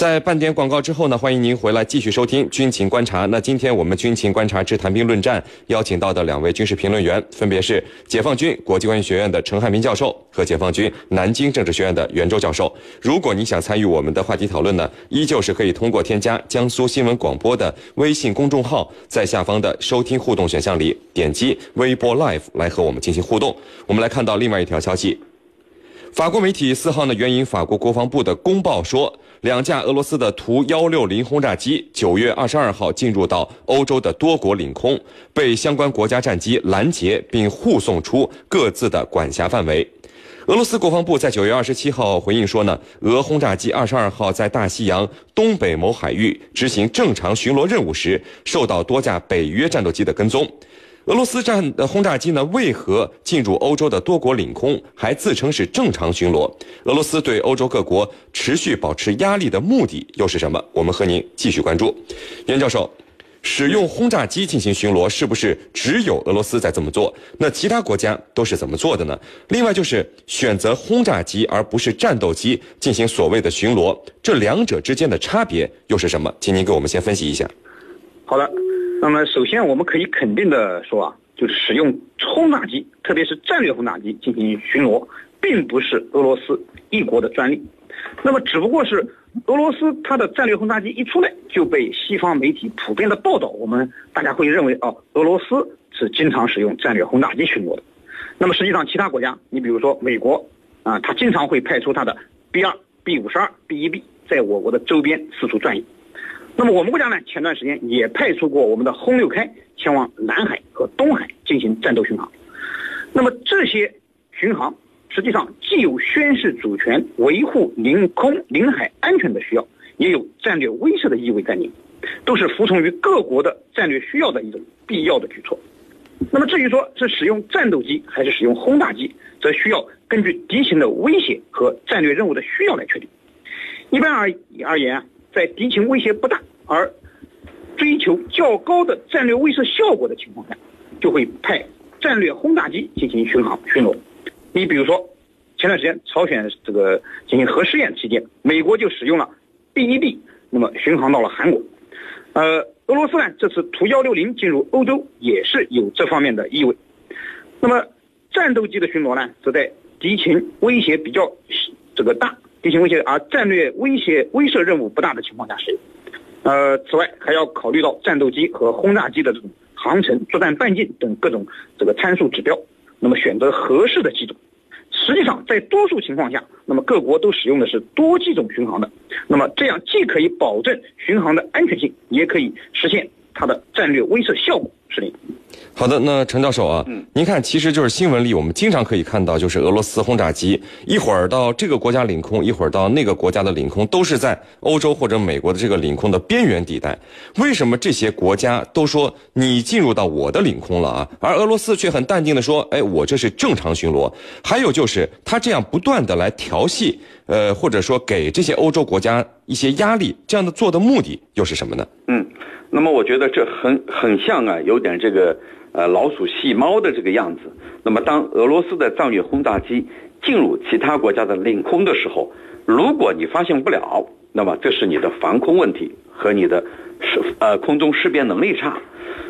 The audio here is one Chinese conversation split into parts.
在半点广告之后呢，欢迎您回来继续收听军情观察。那今天我们军情观察之谈兵论战邀请到的两位军事评论员，分别是解放军国际关系学院的陈汉民教授和解放军南京政治学院的袁周教授。如果你想参与我们的话题讨论呢，依旧是可以通过添加江苏新闻广播的微信公众号，在下方的收听互动选项里点击微博 Live 来和我们进行互动。我们来看到另外一条消息。法国媒体四号呢援引法国国防部的公报说，两架俄罗斯的图幺六零轰炸机九月二十二号进入到欧洲的多国领空，被相关国家战机拦截并护送出各自的管辖范围。俄罗斯国防部在九月二十七号回应说呢，俄轰炸机二十二号在大西洋东北某海域执行正常巡逻任务时，受到多架北约战斗机的跟踪。俄罗斯战轰炸机呢？为何进入欧洲的多国领空，还自称是正常巡逻？俄罗斯对欧洲各国持续保持压力的目的又是什么？我们和您继续关注。袁教授，使用轰炸机进行巡逻，是不是只有俄罗斯在这么做？那其他国家都是怎么做的呢？另外就是选择轰炸机而不是战斗机进行所谓的巡逻，这两者之间的差别又是什么？请您给我们先分析一下。好的。那么，首先我们可以肯定的说啊，就是使用轰炸机，特别是战略轰炸机进行巡逻，并不是俄罗斯一国的专利。那么，只不过是俄罗斯它的战略轰炸机一出来就被西方媒体普遍的报道，我们大家会认为哦，俄罗斯是经常使用战略轰炸机巡逻的。那么，实际上其他国家，你比如说美国啊，它经常会派出它的 B 二、B 五十二、B 一 B 在我国的周边四处转悠。那么我们国家呢？前段时间也派出过我们的轰六开前往南海和东海进行战斗巡航。那么这些巡航实际上既有宣示主权、维护领空领海安全的需要，也有战略威慑的意味在里面，都是服从于各国的战略需要的一种必要的举措。那么至于说是使用战斗机还是使用轰炸机，则需要根据敌情的威胁和战略任务的需要来确定。一般而而言啊，在敌情威胁不大。而追求较高的战略威慑效果的情况下，就会派战略轰炸机进行巡航巡逻。你比如说，前段时间朝鲜这个进行核试验期间，美国就使用了 B-1B，那么巡航到了韩国。呃，俄罗斯呢这次图幺六零进入欧洲也是有这方面的意味。那么战斗机的巡逻呢，则在敌情威胁比较这个大、敌情威胁而战略威胁威慑任务不大的情况下使用。呃，此外还要考虑到战斗机和轰炸机的这种航程、作战半径等各种这个参数指标，那么选择合适的机种。实际上，在多数情况下，那么各国都使用的是多机种巡航的，那么这样既可以保证巡航的安全性，也可以实现它的战略威慑效果。是的。好的，那陈教授啊，嗯，您看，其实就是新闻里我们经常可以看到，就是俄罗斯轰炸机一会儿到这个国家领空，一会儿到那个国家的领空，都是在欧洲或者美国的这个领空的边缘地带。为什么这些国家都说你进入到我的领空了啊？而俄罗斯却很淡定的说，哎，我这是正常巡逻。还有就是他这样不断的来调戏，呃，或者说给这些欧洲国家一些压力，这样的做的目的又是什么呢？嗯，那么我觉得这很很像啊，有点这个。呃，老鼠戏猫的这个样子。那么，当俄罗斯的战略轰炸机进入其他国家的领空的时候，如果你发现不了，那么这是你的防空问题和你的识呃空中识别能力差。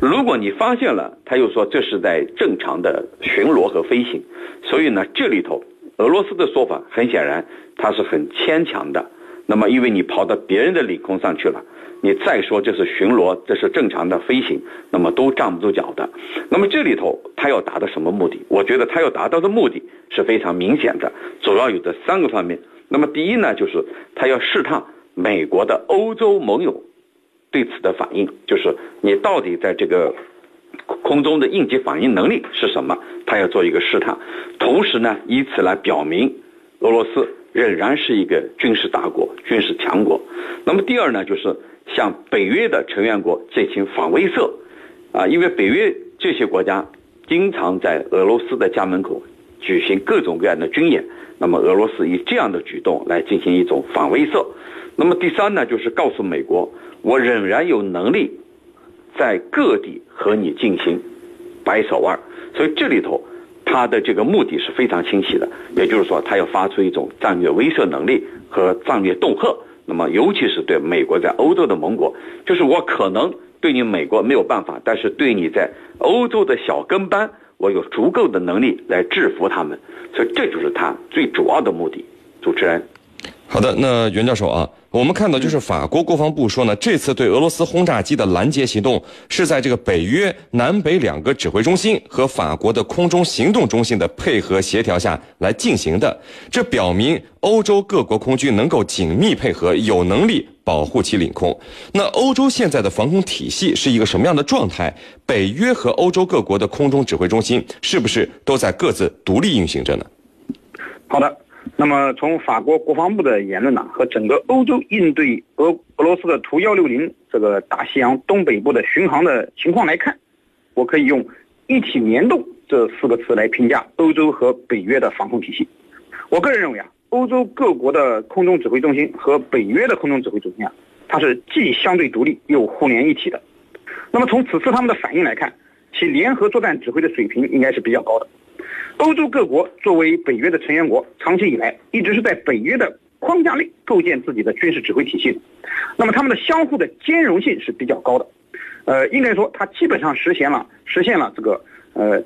如果你发现了，他又说这是在正常的巡逻和飞行。所以呢，这里头俄罗斯的说法很显然，它是很牵强的。那么，因为你跑到别人的领空上去了。你再说这是巡逻，这是正常的飞行，那么都站不住脚的。那么这里头他要达到什么目的？我觉得他要达到的目的是非常明显的，主要有这三个方面。那么第一呢，就是他要试探美国的欧洲盟友对此的反应，就是你到底在这个空中的应急反应能力是什么？他要做一个试探，同时呢，以此来表明俄罗斯仍然是一个军事大国、军事强国。那么第二呢，就是。向北约的成员国进行反威慑，啊，因为北约这些国家经常在俄罗斯的家门口举行各种各样的军演，那么俄罗斯以这样的举动来进行一种反威慑。那么第三呢，就是告诉美国，我仍然有能力在各地和你进行掰手腕。所以这里头，他的这个目的是非常清晰的，也就是说，他要发出一种战略威慑能力和战略恫吓。那么尤其是对美国在欧洲的盟国，就是我可能对你美国没有办法，但是对你在欧洲的小跟班，我有足够的能力来制服他们，所以这就是他最主要的目的。主持人，好的，那袁教授啊。我们看到，就是法国国防部说呢，这次对俄罗斯轰炸机的拦截行动是在这个北约南北两个指挥中心和法国的空中行动中心的配合协调下来进行的。这表明欧洲各国空军能够紧密配合，有能力保护其领空。那欧洲现在的防空体系是一个什么样的状态？北约和欧洲各国的空中指挥中心是不是都在各自独立运行着呢？好的。那么，从法国国防部的言论呢，和整个欧洲应对俄俄罗斯的图幺六零这个大西洋东北部的巡航的情况来看，我可以用“一体联动”这四个词来评价欧洲和北约的防空体系。我个人认为啊，欧洲各国的空中指挥中心和北约的空中指挥中心啊，它是既相对独立又互联一体的。那么从此次他们的反应来看，其联合作战指挥的水平应该是比较高的。欧洲各国作为北约的成员国，长期以来一直是在北约的框架内构建自己的军事指挥体系。那么他们的相互的兼容性是比较高的，呃，应该说它基本上实现了实现了这个呃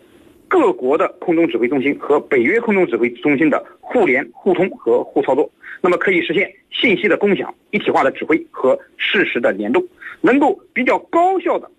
各国的空中指挥中心和北约空中指挥中心的互联互通和互操作。那么可以实现信息的共享、一体化的指挥和事实的联动，能够比较高效的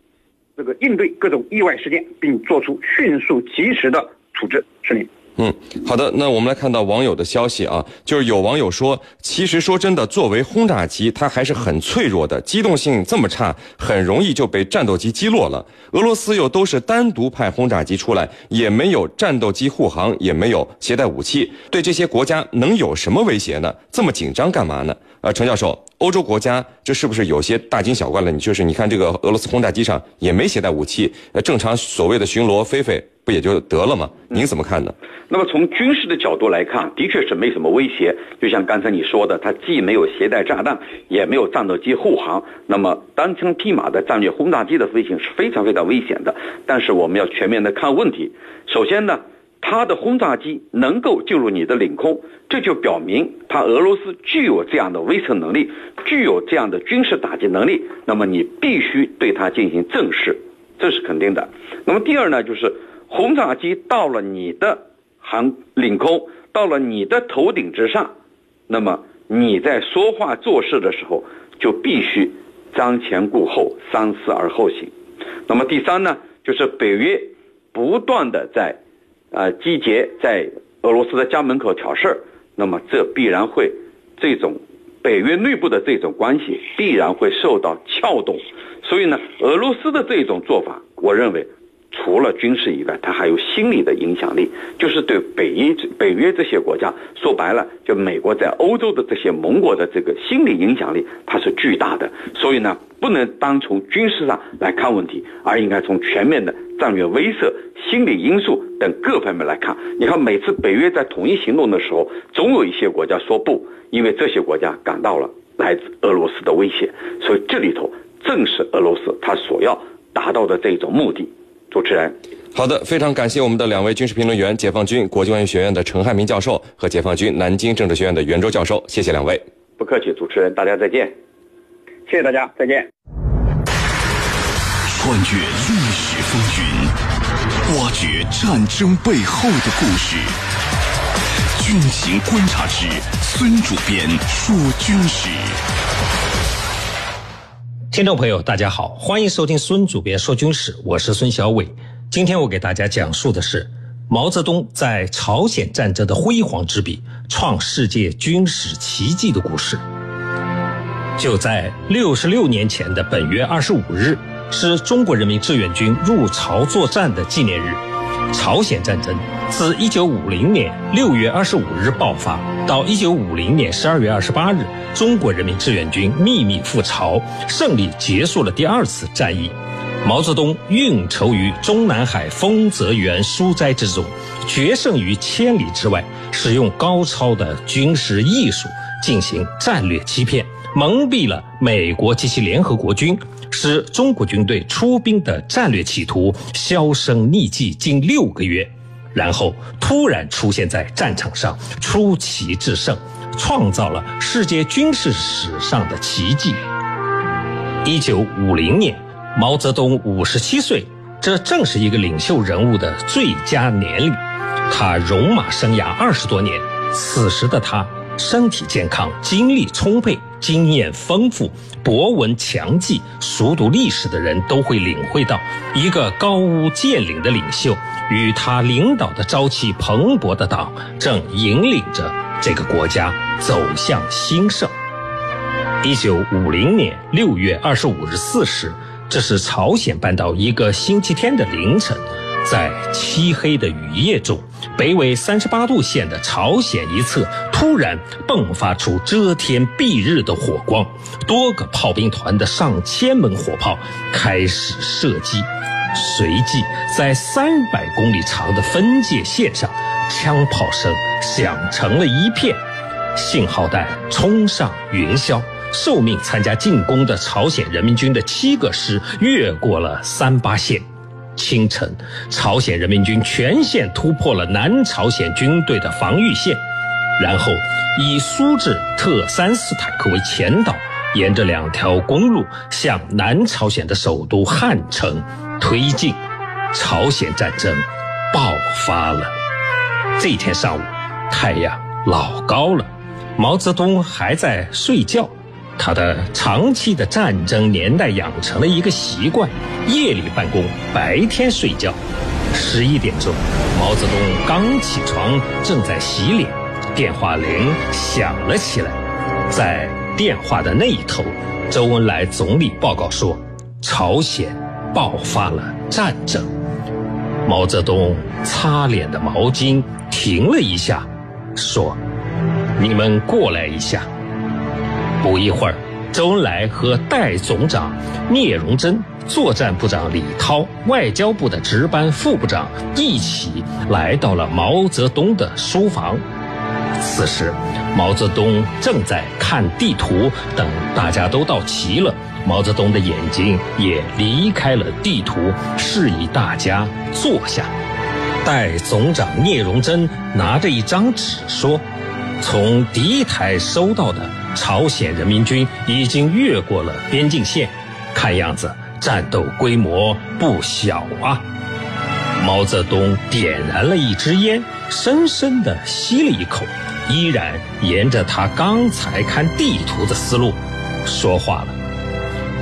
这个应对各种意外事件，并做出迅速及时的。处置是你。嗯，好的。那我们来看到网友的消息啊，就是有网友说，其实说真的，作为轰炸机，它还是很脆弱的，机动性这么差，很容易就被战斗机击落了。俄罗斯又都是单独派轰炸机出来，也没有战斗机护航，也没有携带武器，对这些国家能有什么威胁呢？这么紧张干嘛呢？呃，陈教授，欧洲国家这是不是有些大惊小怪了？你就是你看这个俄罗斯轰炸机上也没携带武器，呃，正常所谓的巡逻飞飞。不也就得了吗？您怎么看呢？那么从军事的角度来看，的确是没什么威胁。就像刚才你说的，它既没有携带炸弹，也没有战斗机护航，那么单枪匹马的战略轰炸机的飞行是非常非常危险的。但是我们要全面的看问题。首先呢，它的轰炸机能够进入你的领空，这就表明它俄罗斯具有这样的威慑能力，具有这样的军事打击能力。那么你必须对它进行正视，这是肯定的。那么第二呢，就是。轰炸机到了你的航领空，到了你的头顶之上，那么你在说话做事的时候就必须瞻前顾后、三思而后行。那么第三呢，就是北约不断的在呃集结在俄罗斯的家门口挑事儿，那么这必然会这种北约内部的这种关系必然会受到撬动。所以呢，俄罗斯的这种做法，我认为。除了军事以外，它还有心理的影响力，就是对北约、北约这些国家，说白了，就美国在欧洲的这些盟国的这个心理影响力，它是巨大的。所以呢，不能单从军事上来看问题，而应该从全面的战略威慑、心理因素等各方面来看。你看，每次北约在统一行动的时候，总有一些国家说不，因为这些国家感到了来自俄罗斯的威胁。所以这里头正是俄罗斯他所要达到的这种目的。主持人，好的，非常感谢我们的两位军事评论员，解放军国际关系学院的陈汉民教授和解放军南京政治学院的袁周教授，谢谢两位。不客气，主持人，大家再见。谢谢大家，再见。穿越历史风云，挖掘战争背后的故事，军情观察之孙主编说军事。听众朋友，大家好，欢迎收听孙主编说军事，我是孙小伟。今天我给大家讲述的是毛泽东在朝鲜战争的辉煌之笔，创世界军事奇迹的故事。就在六十六年前的本月二十五日，是中国人民志愿军入朝作战的纪念日。朝鲜战争自一九五零年六月二十五日爆发到一九五零年十二月二十八日，中国人民志愿军秘密赴朝，胜利结束了第二次战役。毛泽东运筹于中南海丰泽园书斋之中，决胜于千里之外，使用高超的军事艺术进行战略欺骗，蒙蔽了美国及其联合国军。使中国军队出兵的战略企图销声匿迹近六个月，然后突然出现在战场上，出奇制胜，创造了世界军事史上的奇迹。一九五零年，毛泽东五十七岁，这正是一个领袖人物的最佳年龄。他戎马生涯二十多年，此时的他身体健康，精力充沛，经验丰富，博闻强记，熟读历史的人都会领会到，一个高屋建瓴的领袖与他领导的朝气蓬勃的党，正引领着这个国家走向兴盛。一九五零年六月二十五日四时，这是朝鲜半岛一个星期天的凌晨，在漆黑的雨夜中，北纬三十八度线的朝鲜一侧突然迸发出遮天蔽日的火光，多个炮兵团的上千门火炮开始射击，随即在三百公里长的分界线上，枪炮声响成了一片，信号弹冲上云霄。受命参加进攻的朝鲜人民军的七个师越过了三八线。清晨，朝鲜人民军全线突破了南朝鲜军队的防御线，然后以苏制特三斯坦克为前导，沿着两条公路向南朝鲜的首都汉城推进。朝鲜战争爆发了。这天上午，太阳老高了，毛泽东还在睡觉。他的长期的战争年代养成了一个习惯：夜里办公，白天睡觉。十一点钟，毛泽东刚起床，正在洗脸，电话铃响了起来。在电话的那一头，周恩来总理报告说，朝鲜爆发了战争。毛泽东擦脸的毛巾停了一下，说：“你们过来一下。”不一会儿，周恩来和代总长聂荣臻、作战部长李涛、外交部的值班副部长一起来到了毛泽东的书房。此时，毛泽东正在看地图，等大家都到齐了，毛泽东的眼睛也离开了地图，示意大家坐下。代总长聂荣臻拿着一张纸说：“从敌台收到的。”朝鲜人民军已经越过了边境线，看样子战斗规模不小啊！毛泽东点燃了一支烟，深深地吸了一口，依然沿着他刚才看地图的思路说话了：“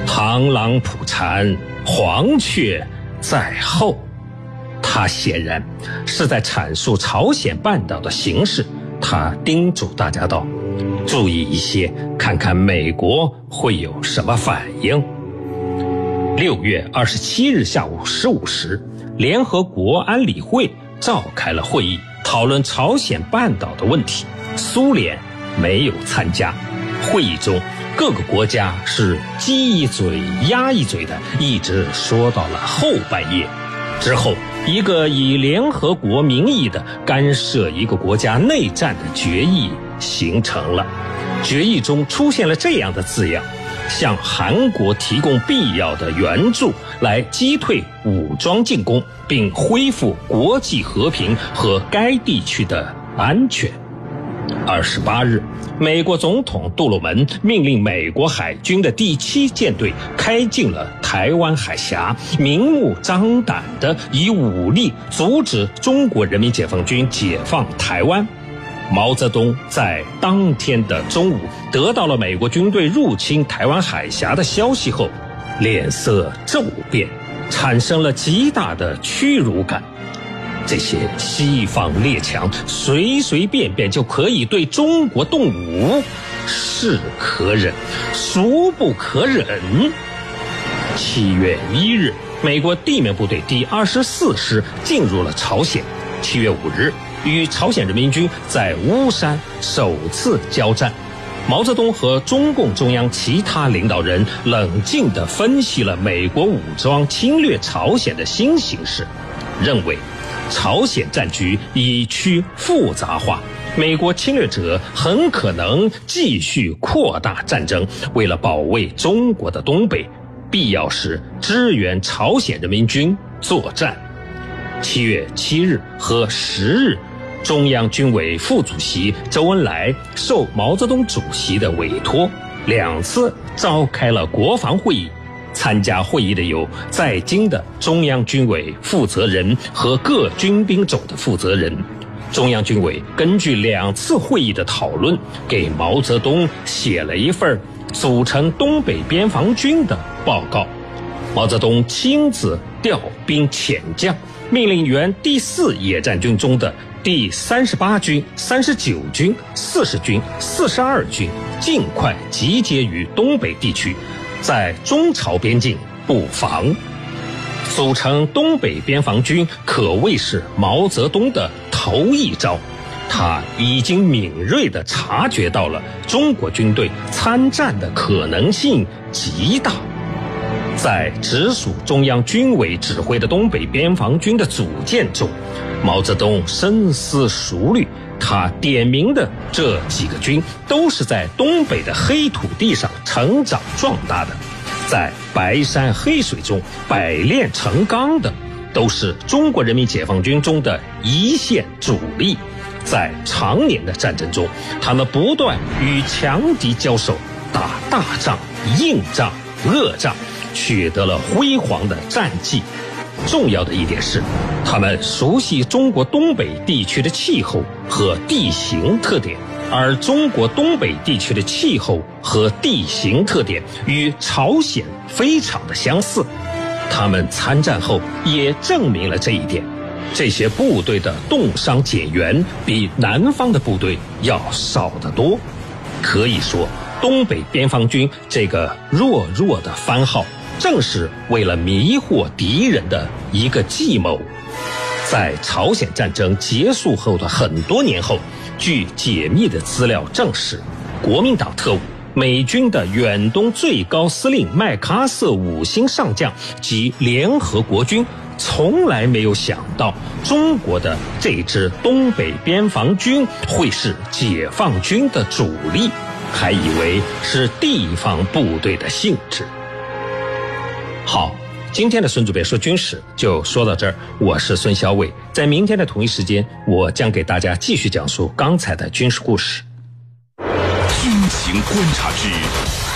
螳螂捕蝉，黄雀在后。”他显然是在阐述朝鲜半岛的形势。他叮嘱大家道。注意一些，看看美国会有什么反应。六月二十七日下午十五时，联合国安理会召开了会议，讨论朝鲜半岛的问题。苏联没有参加。会议中，各个国家是鸡一嘴鸭一嘴的，一直说到了后半夜。之后，一个以联合国名义的干涉一个国家内战的决议。形成了，决议中出现了这样的字样：向韩国提供必要的援助，来击退武装进攻，并恢复国际和平和该地区的安全。二十八日，美国总统杜鲁门命令美国海军的第七舰队开进了台湾海峡，明目张胆地以武力阻止中国人民解放军解放台湾。毛泽东在当天的中午得到了美国军队入侵台湾海峡的消息后，脸色骤变，产生了极大的屈辱感。这些西方列强随随便便就可以对中国动武，是可忍，孰不可忍？七月一日，美国地面部队第二十四师进入了朝鲜。七月五日。与朝鲜人民军在乌山首次交战，毛泽东和中共中央其他领导人冷静地分析了美国武装侵略朝鲜的新形势，认为朝鲜战局已趋复杂化，美国侵略者很可能继续扩大战争。为了保卫中国的东北，必要时支援朝鲜人民军作战。七月七日和十日。中央军委副主席周恩来受毛泽东主席的委托，两次召开了国防会议。参加会议的有在京的中央军委负责人和各军兵种的负责人。中央军委根据两次会议的讨论，给毛泽东写了一份组成东北边防军的报告。毛泽东亲自调兵遣将，命令原第四野战军中的。第三十八军、三十九军、四十军、四十二军尽快集结于东北地区，在中朝边境布防，组成东北边防军可谓是毛泽东的头一招。他已经敏锐地察觉到了中国军队参战的可能性极大，在直属中央军委指挥的东北边防军的组建中。毛泽东深思熟虑，他点名的这几个军都是在东北的黑土地上成长壮大的，在白山黑水中百炼成钢的，都是中国人民解放军中的一线主力。在常年的战争中，他们不断与强敌交手，打大仗、硬仗、恶仗，取得了辉煌的战绩。重要的一点是，他们熟悉中国东北地区的气候和地形特点，而中国东北地区的气候和地形特点与朝鲜非常的相似。他们参战后也证明了这一点。这些部队的冻伤减员比南方的部队要少得多。可以说，东北边防军这个弱弱的番号。正是为了迷惑敌人的一个计谋，在朝鲜战争结束后的很多年后，据解密的资料证实，国民党特务、美军的远东最高司令麦克阿瑟五星上将及联合国军，从来没有想到中国的这支东北边防军会是解放军的主力，还以为是地方部队的性质。好，今天的孙主编说军事就说到这儿。我是孙小伟，在明天的同一时间，我将给大家继续讲述刚才的军事故事。军情观察之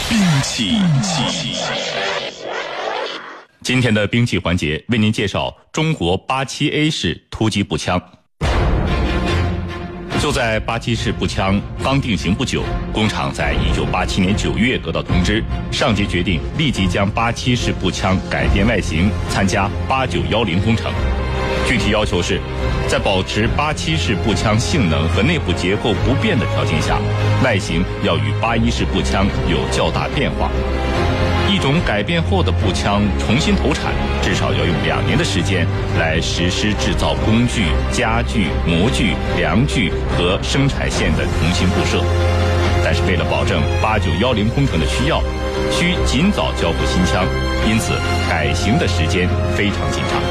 兵器。今天的兵器环节为您介绍中国八七 A 式突击步枪。就在八七式步枪刚定型不久，工厂在一九八七年九月得到通知，上级决定立即将八七式步枪改变外形，参加八九幺零工程。具体要求是，在保持八七式步枪性能和内部结构不变的条件下，外形要与八一式步枪有较大变化。一种改变后的步枪重新投产，至少要用两年的时间来实施制造工具、家具、模具、梁具和生产线的重新布设。但是为了保证八九幺零工程的需要，需尽早交付新枪，因此改型的时间非常紧张。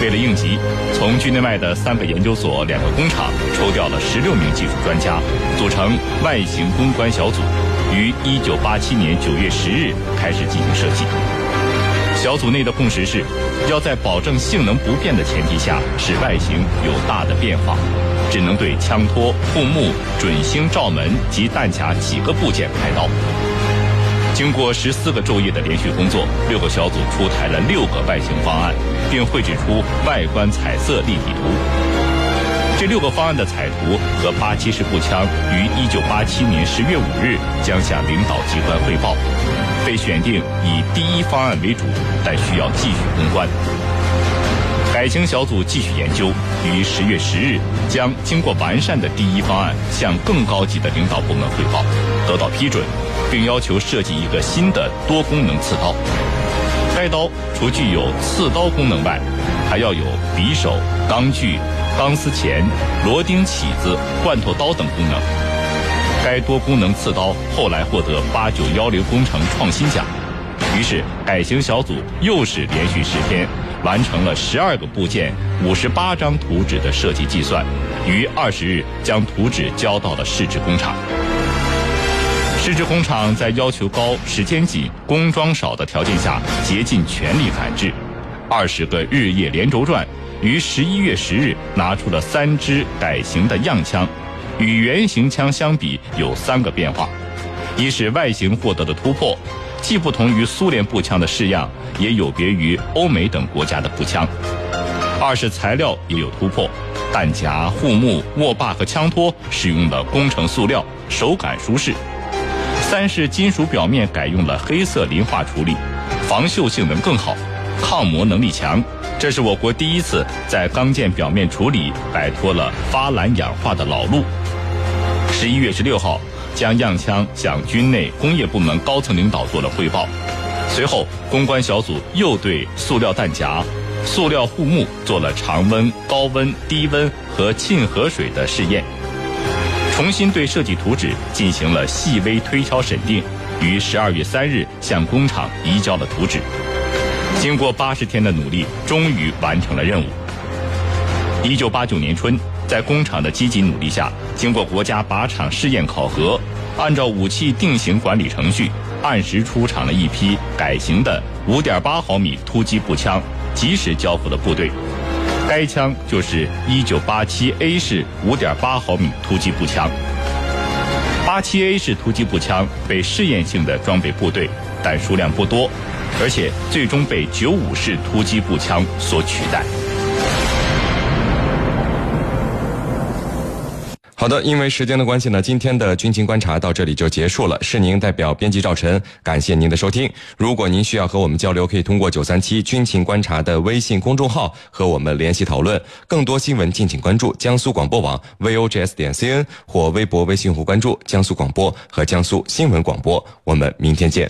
为了应急，从军内外的三个研究所、两个工厂抽调了十六名技术专家，组成外形攻关小组。于一九八七年九月十日开始进行设计。小组内的共识是，要在保证性能不变的前提下，使外形有大的变化，只能对枪托、护木、准星罩门及弹卡几个部件开刀。经过十四个昼夜的连续工作，六个小组出台了六个外形方案，并绘制出外观彩色立体图。这六个方案的彩图和八七式步枪于一九八七年十月五日将向领导机关汇报，被选定以第一方案为主，但需要继续攻关。改型小组继续研究，于十月十日将经过完善的第一方案向更高级的领导部门汇报，得到批准，并要求设计一个新的多功能刺刀。该刀除具有刺刀功能外，还要有匕首、钢锯。钢丝钳、螺钉起子、罐头刀等功能。该多功能刺刀后来获得八九幺零工程创新奖。于是改型小组又是连续十天，完成了十二个部件、五十八张图纸的设计计算，于二十日将图纸交到了试制工厂。试制工厂在要求高、时间紧、工装少的条件下，竭尽全力赶制，二十个日夜连轴转。于十一月十日拿出了三支改型的样枪，与原型枪相比有三个变化：一是外形获得的突破，既不同于苏联步枪的式样，也有别于欧美等国家的步枪；二是材料也有突破，弹夹、护木、握把和枪托使用了工程塑料，手感舒适；三是金属表面改用了黑色磷化处理，防锈性能更好，抗磨能力强。这是我国第一次在钢件表面处理摆脱了发蓝氧化的老路。十一月十六号，将样枪向军内工业部门高层领导做了汇报。随后，攻关小组又对塑料弹夹、塑料护木做了常温、高温、低温和沁河水的试验，重新对设计图纸进行了细微推敲审定，于十二月三日向工厂移交了图纸。经过八十天的努力，终于完成了任务。一九八九年春，在工厂的积极努力下，经过国家靶场试验考核，按照武器定型管理程序，按时出厂了一批改型的五点八毫米突击步枪，及时交付了部队。该枪就是一九八七 A 式五点八毫米突击步枪。八七 A 式突击步枪被试验性的装备部队，但数量不多。而且最终被九五式突击步枪所取代。好的，因为时间的关系呢，今天的军情观察到这里就结束了。是您代表编辑赵晨，感谢您的收听。如果您需要和我们交流，可以通过九三七军情观察的微信公众号和我们联系讨论。更多新闻敬请关注江苏广播网 vogs 点 cn 或微博、微信户关注江苏广播和江苏新闻广播。我们明天见。